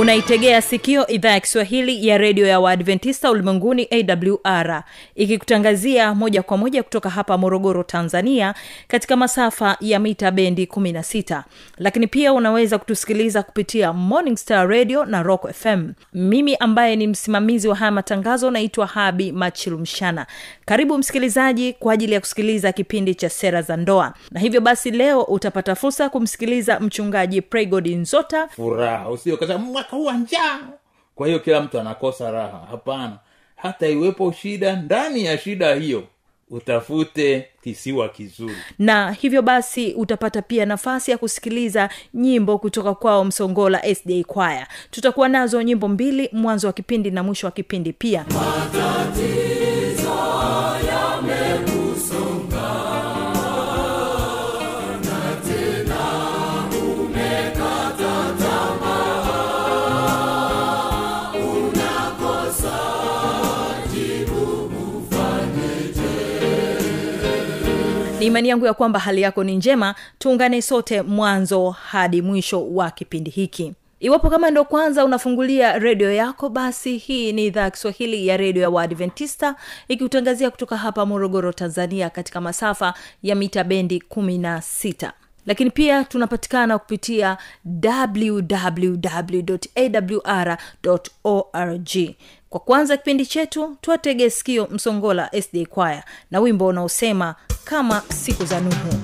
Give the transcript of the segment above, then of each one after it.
unaitegea sikio idhaa ya kiswahili ya redio ya waadventista ulimwenguni awr ikikutangazia moja kwa moja kutoka hapa morogoro tanzania katika masafa ya mita bendi 16 lakini pia unaweza kutusikiliza kupitia morning star radio na rock fm mimi ambaye ni msimamizi wa haya matangazo naitwa habi machilumshana karibu msikilizaji kwa ajili ya kusikiliza kipindi cha sera za ndoa. Na hivyo basi leo utapata fursa ya kumsikiliza mchungaji pregod nzota. Furaha usio mwaka huu wa njaa. Kwa hiyo kila mtu anakosa raha. Hapana hata iwepo shida ndani ya shida hiyo utafute kisiwa kizuri. Na hivyo basi utapata pia nafasi ya kusikiliza nyimbo kutoka kwao msongola sda kwaya. Tutakuwa nazo nyimbo mbili mwanzo wa kipindi na mwisho wa kipindi pia. Ni imani yangu ya kwamba hali yako ni njema tuungane sote mwanzo hadi mwisho wa kipindi hiki. Iwapo kama ndo kwanza unafungulia redio yako basi hii ni idhaa ya kiswahili ya redio ya waadventista ikiutangazia kutoka hapa morogoro tanzania katika masafa ya mita bendi 16 lakini pia tunapatikana kupitia wwwawr org kwa kwanza kipindi chetu tuwatege sikio msongola sd kwaya na wimbo unaosema kama siku za nuhu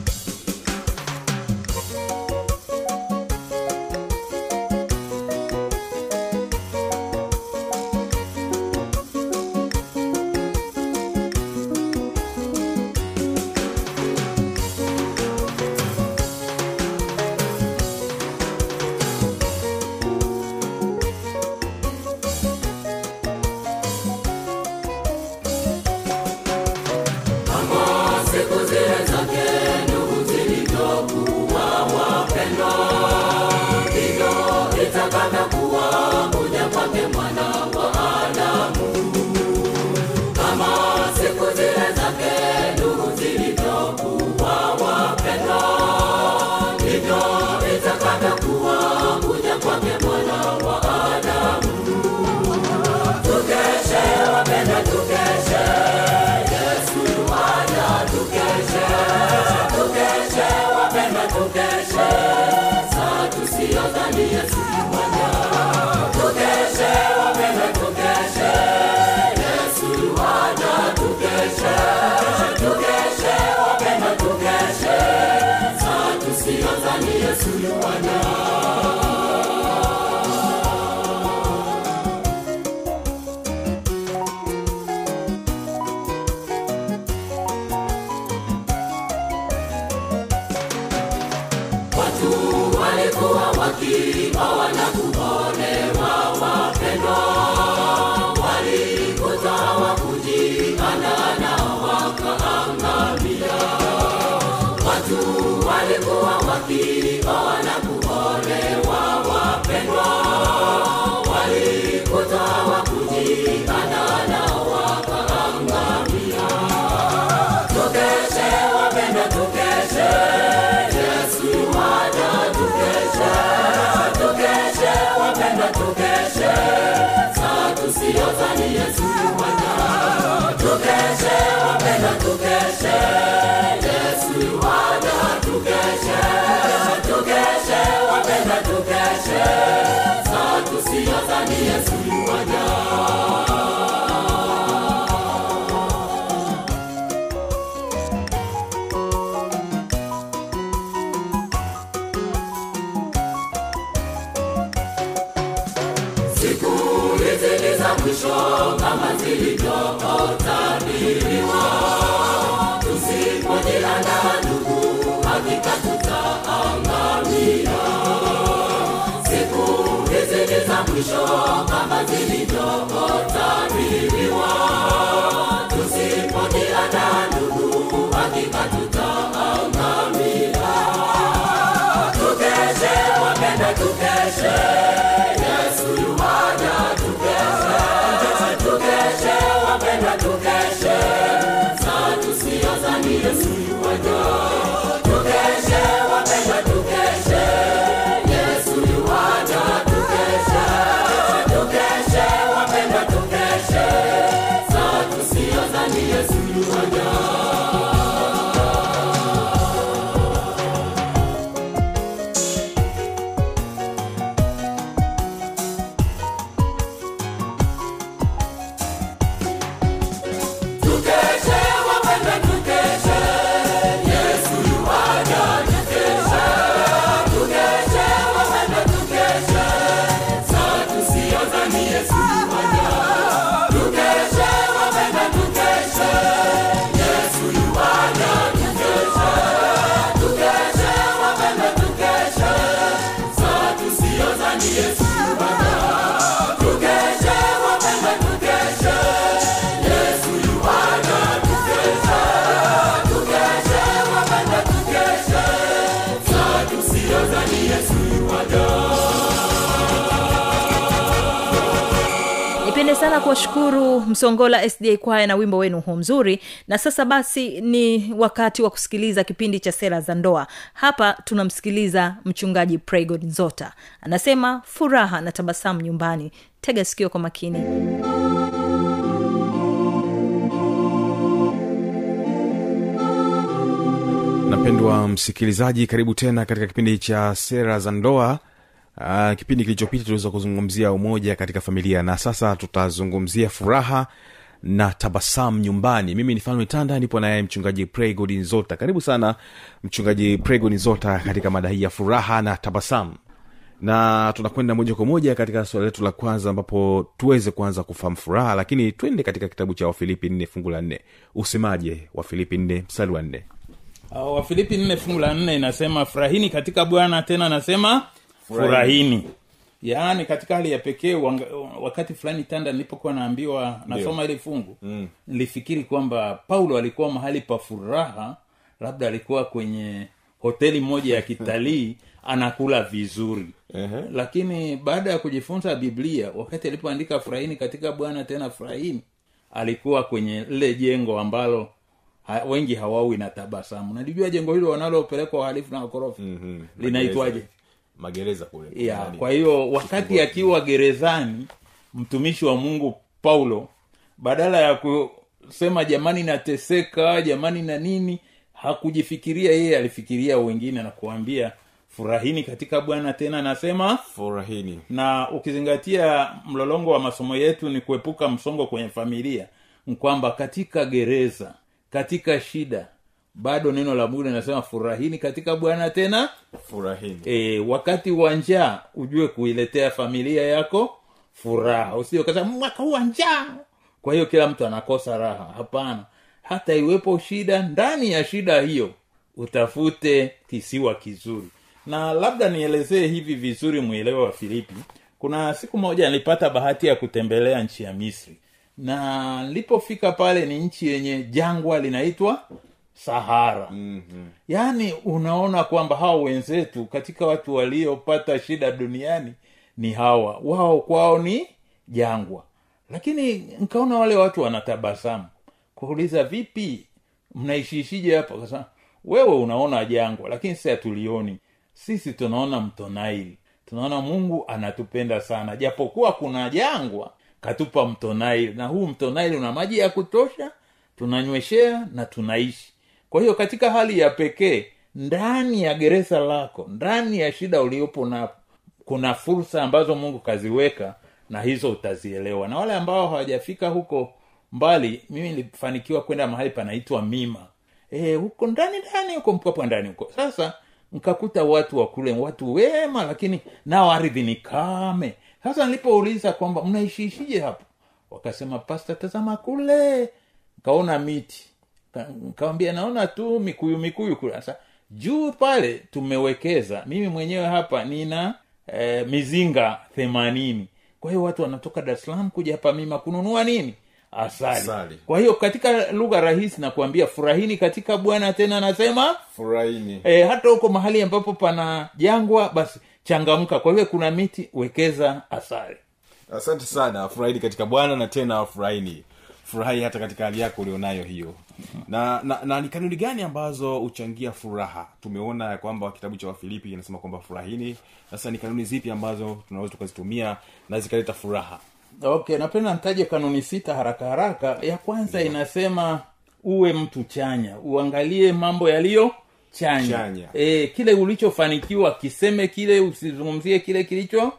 tusiyodhani tukeshe saa tusiyozani yesu yuwaja mwisho nipende kuwashukuru msongola sda kwaya na wimbo wenu huu mzuri. Na sasa basi ni wakati wa kusikiliza kipindi cha sera za ndoa. Hapa tunamsikiliza mchungaji pregod nzota. Anasema furaha na tabasamu nyumbani. Tega sikio kwa makini. Napendwa msikilizaji karibu tena katika kipindi cha sera za ndoa uh, kipindi kilichopita tuliweza kuzungumzia umoja katika familia na sasa tutazungumzia furaha na tabasamu nyumbani. Mimi ni tanda nipo naye mchungaji pregod nzota. Karibu sana mchungaji pregod nzota katika mada hii ya furaha na tabasamu. Na tunakwenda moja kwa moja katika swala letu la kwanza ambapo tuweze kuanza kufahamu furaha lakini twende katika kitabu cha wafilipi nne fungu la nne. Usemaje wafilipi nne mstari wa nne? Wafilipi nne fungu la nne inasema furahini katika bwana tena anasema furahini. Yaani katika hali ya pekee wakati fulani tanda nilipokuwa naambiwa nasoma ile fungu mm. kwamba paulo alikuwa mahali pa furaha labda alikuwa kwenye hoteli moja ya kitalii anakula vizuri. Ehe. lakini baada ya kujifunza biblia wakati alipoandika furahini katika bwana tena furahini alikuwa kwenye lile jengo ambalo ha, wengi hawawi na tabasamu. Nalijua jengo hilo wanalopelekwa wahalifu na wakorofi. Mhm. linaitwaje magereza kule. Ya Yaani, kwa hiyo wakati akiwa gerezani mtumishi wa mungu paulo badala ya kusema jamani nateseka jamani na nini hakujifikiria yeye alifikiria wengine na kuambia furahini katika bwana tena anasema furahini. na ukizingatia mlolongo wa masomo yetu ni kuepuka msongo kwenye familia kwamba katika gereza katika shida bado neno la mungu linasema furahini katika bwana tena. Furahini. E, wakati wa njaa ujue kuiletea familia yako furaha. Usio kasema mwaka huu wa njaa. Kwa hiyo kila mtu anakosa raha. Hapana. Hata iwepo shida ndani ya shida hiyo utafute kisiwa kizuri. Na labda nielezee hivi vizuri mwelewa wa filipi. Kuna siku moja nilipata bahati ya kutembelea nchi ya misri. Na nilipofika pale ni nchi yenye jangwa linaitwa sahara. Mm-hmm. yaani unaona kwamba hawa wenzetu katika watu waliopata shida duniani ni hawa. Wao kwao ni jangwa. Lakini nkaona wale watu wanatabasamu. Kuuliza vipi? Mnaishiishije hapa? Kasema wewe unaona jangwa lakini si hatulioni. Sisi tunaona mto naili tunaona mungu anatupenda sana. Japokuwa kuna jangwa katupa mto naili na huu mto naili una maji ya kutosha tunanyweshea na tunaishi kwa hiyo katika hali ya pekee ndani ya gereza lako ndani ya shida uliopo napo kuna fursa ambazo mungu kaziweka na hizo utazielewa. Na wale ambao hawajafika huko mbali mimi nilifanikiwa kwenda mahali panaitwa mima. E, huko ndani ndani huko mpapwa ndani huko. Sasa nkakuta watu wa watu wema lakini nao ardhi ni kame. Sasa nilipouliza kwamba mnaishiishije hapo? Wakasema pasta tazama kule. Kaona miti Ka- kawambia naona tu mikuyu mikuyu sasa juu pale tumewekeza mimi mwenyewe hapa nina eh, mizinga themanini. Kwa hiyo watu wanatoka dar es salaam kuja hapa mima kununua nini? Asali. Asali. kwa hiyo katika lugha rahisi nakuambia furahini katika bwana tena anasema furahini. e, hata huko mahali ambapo pana jangwa basi changamka. Kwa hiyo kuna miti wekeza asali. Asante sana. Furahini katika bwana na tena furahini furahi hata katika hali yako ulionayo hiyo. Na, na na ni kanuni gani ambazo huchangia furaha? Tumeona ya kwamba kitabu cha wafilipi inasema kwamba furahini. Sasa ni kanuni zipi ambazo tunaweza tukazitumia na zikaleta furaha? Okay napenda nitaje kanuni sita haraka haraka. Ya kwanza inasema uwe mtu chanya. Uangalie mambo yaliyo chanya, Chanya. E, kile ulichofanikiwa kiseme kile usizungumzie kile kilicho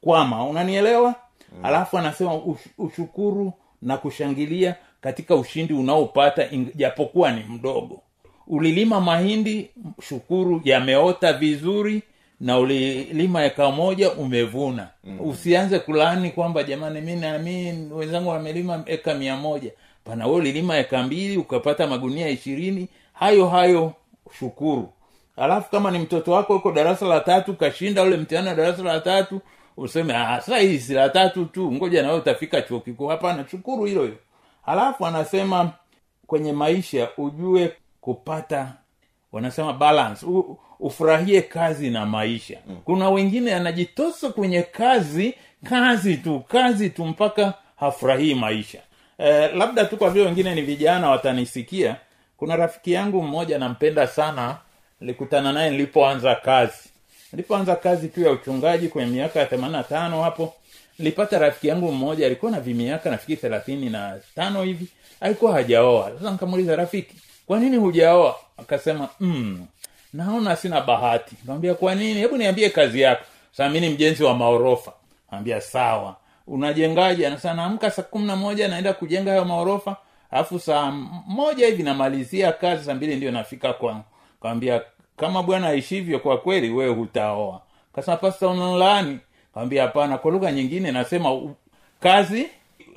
kwama unanielewa? Mm. alafu anasema ush, ushukuru na kushangilia katika ushindi unaopata japokuwa ni mdogo. Ulilima mahindi shukuru yameota vizuri na ulilima eka moja umevuna. Mm. usianze kulaani kwamba jamani mi nami wenzangu wamelima eka mia moja. Pana we ulilima eka mbili ukapata magunia ishirini. Hayo hayo shukuru. Alafu kama ni mtoto wako uko darasa la tatu kashinda ule mtihani wa darasa la tatu useme "Ah, sasa hii si la tatu tu ngoja nawe utafika chuo kikuu. Hapana shukuru hilo hilo. Halafu anasema kwenye maisha ujue kupata wanasema balance. U, ufurahie kazi na maisha. Mm. kuna wengine anajitosa kwenye kazi kazi tu kazi tu mpaka hafurahii maisha. Eh, labda tu kwa vile wengine ni vijana watanisikia kuna rafiki yangu mmoja nampenda sana nilikutana naye nilipoanza kazi nilipoanza kazi tu ya uchungaji kwenye miaka ya themani na tano hapo nilipata rafiki yangu mmoja alikuwa na vimiaka nafikiri thelathini na tano hivi alikuwa hajaoa. Sasa nikamuuliza rafiki kwa nini hujaoa? Akasema mm, naona sina bahati. Nikamwambia kwa nini? Hebu niambie kazi yako. Sasa ni mjenzi wa maorofa. Ambia sawa. Unajengaje? Anasema naamka saa kumi na moja naenda kujenga hayo maorofa alafu saa moja hivi namalizia kazi saa mbili ndio nafika kwangu. Kawambia kama bwana aishivyo kwa kweli wewe hutaoa. Kasema pasta unalaani? Kawambia hapana kwa lugha nyingine nasema kazi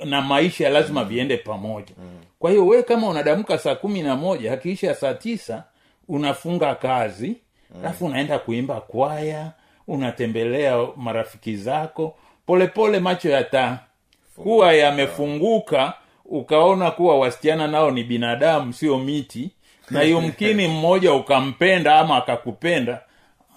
na maisha lazima viende pamoja. Kwa hiyo wewe kama unadamka saa kumi na moja hakiisha saa tisa unafunga kazi alafu unaenda kuimba kwaya unatembelea marafiki zako polepole pole macho yatakuwa yamefunguka ukaona kuwa wasichana nao ni binadamu sio miti na yumkini mmoja ukampenda ama akakupenda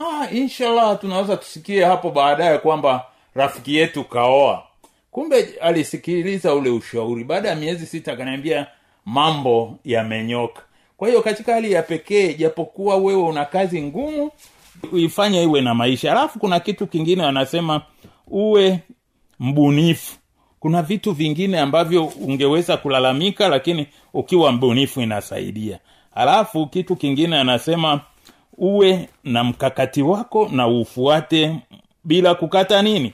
ah, inshallah tunaweza tusikie hapo baadaye kwamba rafiki yetu kaoa. Kumbe alisikiliza ule ushauri. Baada ya miezi sita akaniambia mambo yamenyoka. Kwa hiyo katika hali ya pekee japokuwa wewe una kazi ngumu ifanye iwe na maisha. Alafu kuna kitu kingine wanasema uwe mbunifu. Kuna vitu vingine ambavyo ungeweza kulalamika lakini ukiwa mbunifu inasaidia alafu kitu kingine anasema uwe na mkakati wako na ufuate bila kukata nini?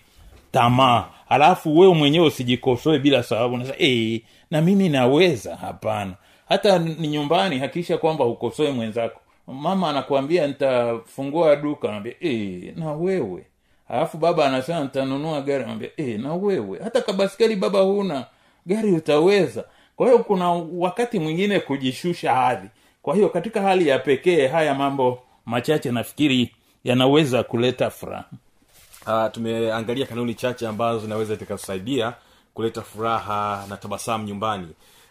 Tamaa. Alafu wewe mwenyewe usijikosoe bila sababu. Hey, na mimi naweza. Hapana. Hata ni nyumbani hakikisha kwamba ukosoe mwenzako. Mama anakuambia nitafungua duka. Naambia hey, na wewe. Alafu baba anasema nitanunua gari. Naambia hey, na wewe. Hata kabaskeli baba huna gari utaweza. Kwa hiyo kuna wakati mwingine kujishusha hadhi kwa hiyo katika hali ya pekee haya mambo machache nafikiri yanaweza kuleta furaha. Uh, tumeangalia kanuni chache ambazo zinaweza zikatusaidia kuleta furaha na tabasamu nyumbani.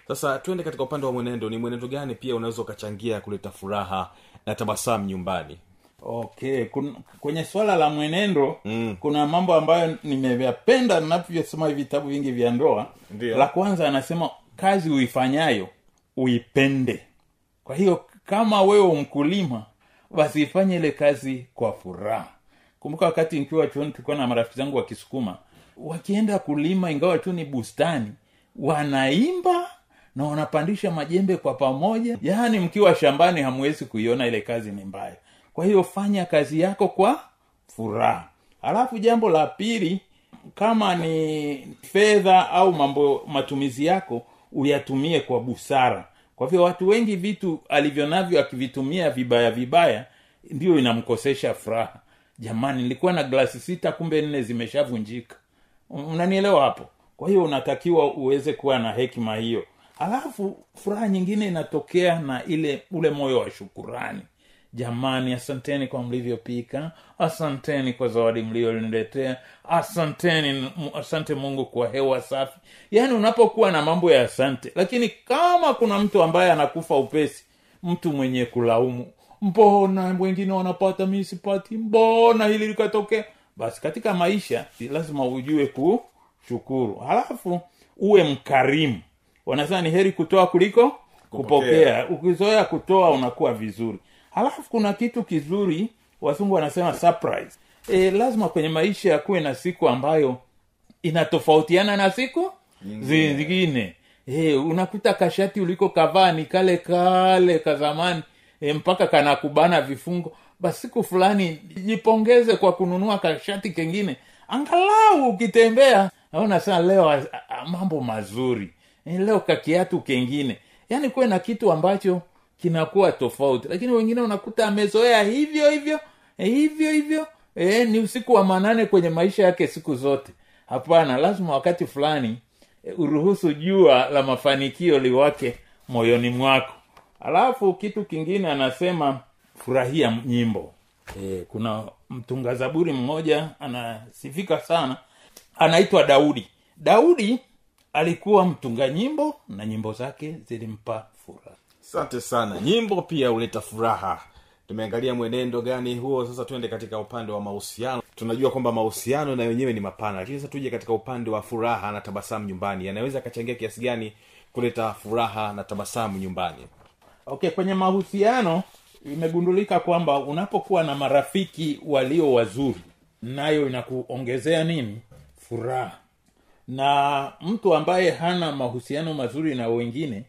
Sasa tuende katika upande wa mwenendo. Ni mwenendo gani pia unaweza ukachangia kuleta furaha na tabasamu nyumbani? Okay Kun, kwenye swala la mwenendo Mm. kuna mambo ambayo nimeyapenda navyosoma vitabu vingi vya ndoa. Ndiyo. la kwanza anasema kazi uifanyayo uipende kwa hiyo kama wewe mkulima basi ifanye ile kazi kwa furaha. Kumbuka wakati nikiwa chuoni tulikuwa na marafiki zangu wakisukuma wakienda kulima ingawa tu ni bustani wanaimba na wanapandisha majembe kwa pamoja. Yaani mkiwa shambani hamwezi kuiona ile kazi ni mbaya. Kwa hiyo fanya kazi yako kwa furaha. Alafu jambo la pili kama ni fedha au mambo matumizi yako uyatumie kwa busara kwa hivyo watu wengi vitu alivyo navyo akivitumia vibaya vibaya ndio inamkosesha furaha. Jamani nilikuwa na glasi sita kumbe nne zimeshavunjika. Unanielewa hapo? Kwa hiyo unatakiwa uweze kuwa na hekima hiyo. Alafu furaha nyingine inatokea na ile ule moyo wa shukurani jamani asanteni kwa mlivyopika. Asanteni kwa zawadi mlioniletea. Asanteni asante mungu kwa hewa safi. Yaani unapokuwa na mambo ya asante lakini kama kuna mtu ambaye anakufa upesi mtu mwenye kulaumu mbona wengine wanapata mi sipati mbona hili likatokea? Basi katika maisha lazima ujue kushukuru. Halafu uwe mkarimu. Wanasema ni heri kutoa kuliko kupokea. Ukizoea kutoa unakuwa vizuri halafu kuna kitu kizuri wazungu wanasema surprise. E, lazima kwenye maisha yakuwe na siku ambayo inatofautiana na siku zingine. E, unakuta kashati uliko kavaa ni kale kale kazamani e, mpaka kanakubana vifungo. Basi siku fulani jipongeze kwa kununua kashati kengine. Angalau ukitembea unasema leo a, a, mambo mazuri. E, leo kakiatu kengine. Yaani kuwe na kitu ambacho kinakuwa tofauti. Lakini wengine unakuta amezoea hivyo hivyo e, hivyo hivyo e, ni usiku wa manane kwenye maisha yake siku zote. Hapana lazima wakati fulani e, uruhusu jua la mafanikio liwake moyoni mwako. Alafu kitu kingine anasema furahia nyimbo. E, kuna mtunga zaburi mmoja anasifika sana. Anaitwa daudi. Daudi alikuwa mtunga nyimbo na nyimbo zake zilimpa furaha asante sana. Nyimbo pia huleta furaha. Tumeangalia mwenendo gani huo sasa tuende katika upande wa mahusiano. Tunajua kwamba mahusiano na wenyewe ni mapana lakini sasa tuje katika upande wa furaha na tabasamu nyumbani. Yanaweza akachangia kiasi gani kuleta furaha na tabasamu nyumbani? Okay kwenye mahusiano imegundulika kwamba unapokuwa na marafiki walio wazuri nayo inakuongezea nini? Furaha. Na mtu ambaye hana mahusiano mazuri na wengine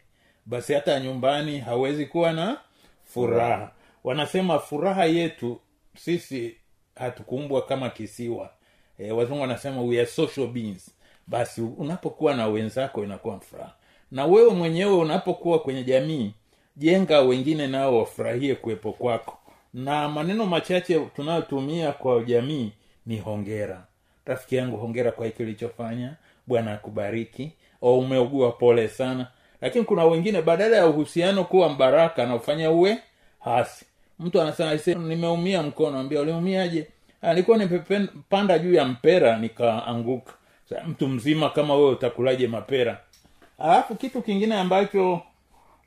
basi hata nyumbani hawezi kuwa na furaha. Wanasema furaha yetu sisi hatukumbwa kama kisiwa. E, wazungu wanasema we are social beings. Basi unapokuwa na wenzako inakuwa furaha. Na wewe mwenyewe unapokuwa kwenye jamii jenga wengine nao wafurahie kuwepo kwako. Na maneno machache tunayotumia kwa jamii ni hongera. Rafiki yangu hongera kwa hiki ulichofanya. Bwana akubariki. O umeugua pole sana lakini kuna wengine badala ya uhusiano kuwa mbaraka anaofanya uwe hasi. Mtu anasema nimeumia mkono. Ambia uliumiaje? Alikuwa nimepanda juu ya mpera nikaanguka. Mtu mzima kama wewe utakulaje mapera? Alafu kitu kingine ambacho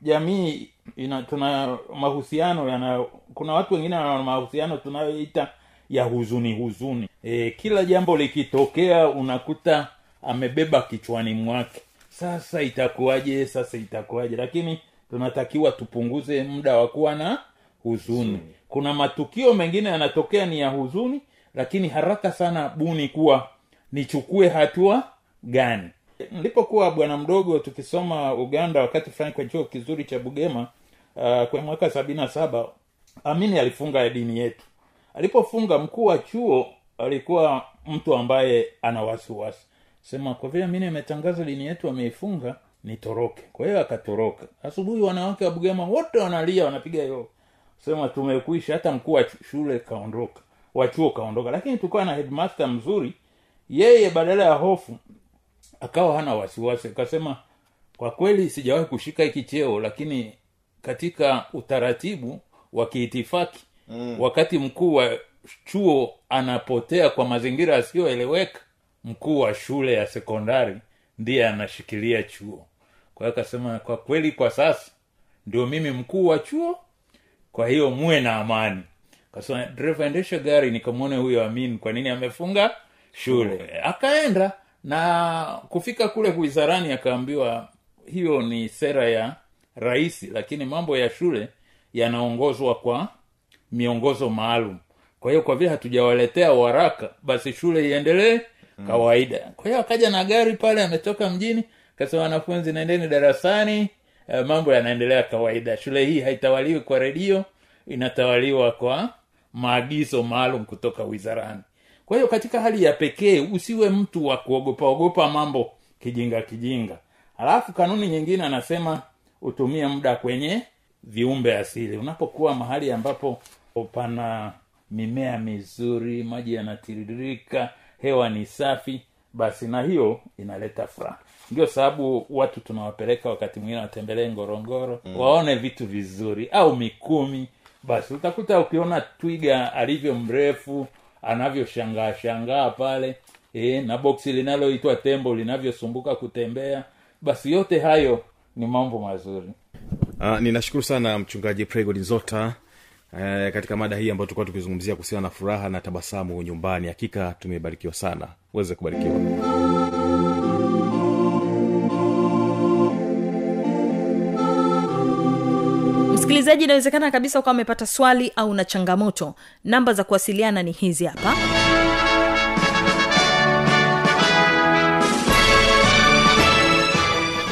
jamii ina tuna mahusiano yana kuna watu wengine wana mahusiano tunayoita ya huzuni huzuni. E, kila jambo likitokea unakuta amebeba kichwani mwake sasa itakuwaje? Sasa itakuwaje? Lakini tunatakiwa tupunguze muda wa kuwa na huzuni. Kuna matukio mengine yanatokea ni ya huzuni lakini haraka sana buni kuwa nichukue hatua gani. Nilipokuwa bwana mdogo tukisoma uganda wakati fulani kwenye chuo kizuri cha bugema uh, kwa mwaka sabini na saba amini alifunga dini yetu. Alipofunga mkuu wa chuo alikuwa mtu ambaye ana wasiwasi sema kwa vile mi nimetangaza dini yetu ameifunga nitoroke. Kwa hiyo akatoroka. Asubuhi wanawake wa bugema wote wanalia wanapiga yo. Sema tumekuisha hata mkuu wa shule kaondoka wa chuo kaondoka. Lakini tukawa na headmaster mzuri. Yeye badala ya hofu akawa hana wasiwasi. Akasema kwa kweli sijawahi kushika hiki cheo lakini katika utaratibu wa kiitifaki mm. wakati mkuu wa chuo anapotea kwa mazingira yasiyoeleweka mkuu wa shule ya sekondari ndiye anashikilia chuo. Kwa hiyo akasema kwa kweli kwa sasa ndio mimi mkuu wa chuo kwa hiyo muwe na amani. Kasema dereva endesha gari. Nikamwone huyo amin kwa nini amefunga shule? Akaenda na kufika kule wizarani akaambiwa hiyo ni sera ya rahisi lakini mambo ya shule yanaongozwa kwa miongozo maalum. Kwa hiyo kwa vile hatujawaletea waraka basi shule iendelee kawaida. Kwa hiyo akaja na gari pale ametoka mjini kasema wanafunzi naendeni darasani. Eh, mambo yanaendelea kawaida. Shule hii haitawaliwi kwa redio inatawaliwa kwa maagizo maalum kutoka wizarani. Kwa hiyo katika hali ya pekee usiwe mtu wa kuogopaogopa mambo kijinga kijinga. Halafu kanuni nyingine anasema utumie muda kwenye viumbe asili. Unapokuwa mahali ambapo pana mimea mizuri maji yanatiririka hewa ni safi basi na hiyo inaleta furaha. Ndio sababu watu tunawapeleka wakati mwingine watembelee ngorongoro mm. waone vitu vizuri au mikumi. Basi utakuta ukiona twiga alivyo mrefu anavyoshangaa shangaa pale e, na boksi linaloitwa tembo linavyosumbuka kutembea basi yote hayo ni mambo mazuri. Uh, ninashukuru sana mchungaji pregod uh, katika mada hii ambayo tulikuwa tukizungumzia kuhusiana na furaha na tabasamu nyumbani hakika tumebarikiwa sana. Uweze kubarikiwa. Msikilizaji inawezekana kabisa ukawa amepata swali au na changamoto. Namba za kuwasiliana ni hizi hapa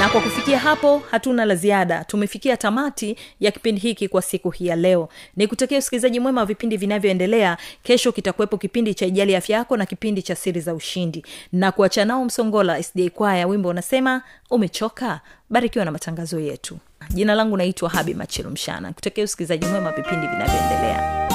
na kwa kufikia hapo hatuna la ziada. Tumefikia tamati ya kipindi hiki kwa siku hii ya leo. Ni kutekea usikilizaji mwema wa vipindi vinavyoendelea. Kesho kitakuwepo kipindi cha ijali afya yako na kipindi cha siri za ushindi. Na kuachanao msongola sda kwaya wimbo unasema umechoka? Barikiwa na matangazo yetu. Jina langu naitwa habi machelu mshana. Kutakia usikilizaji mwema vipindi vinavyoendelea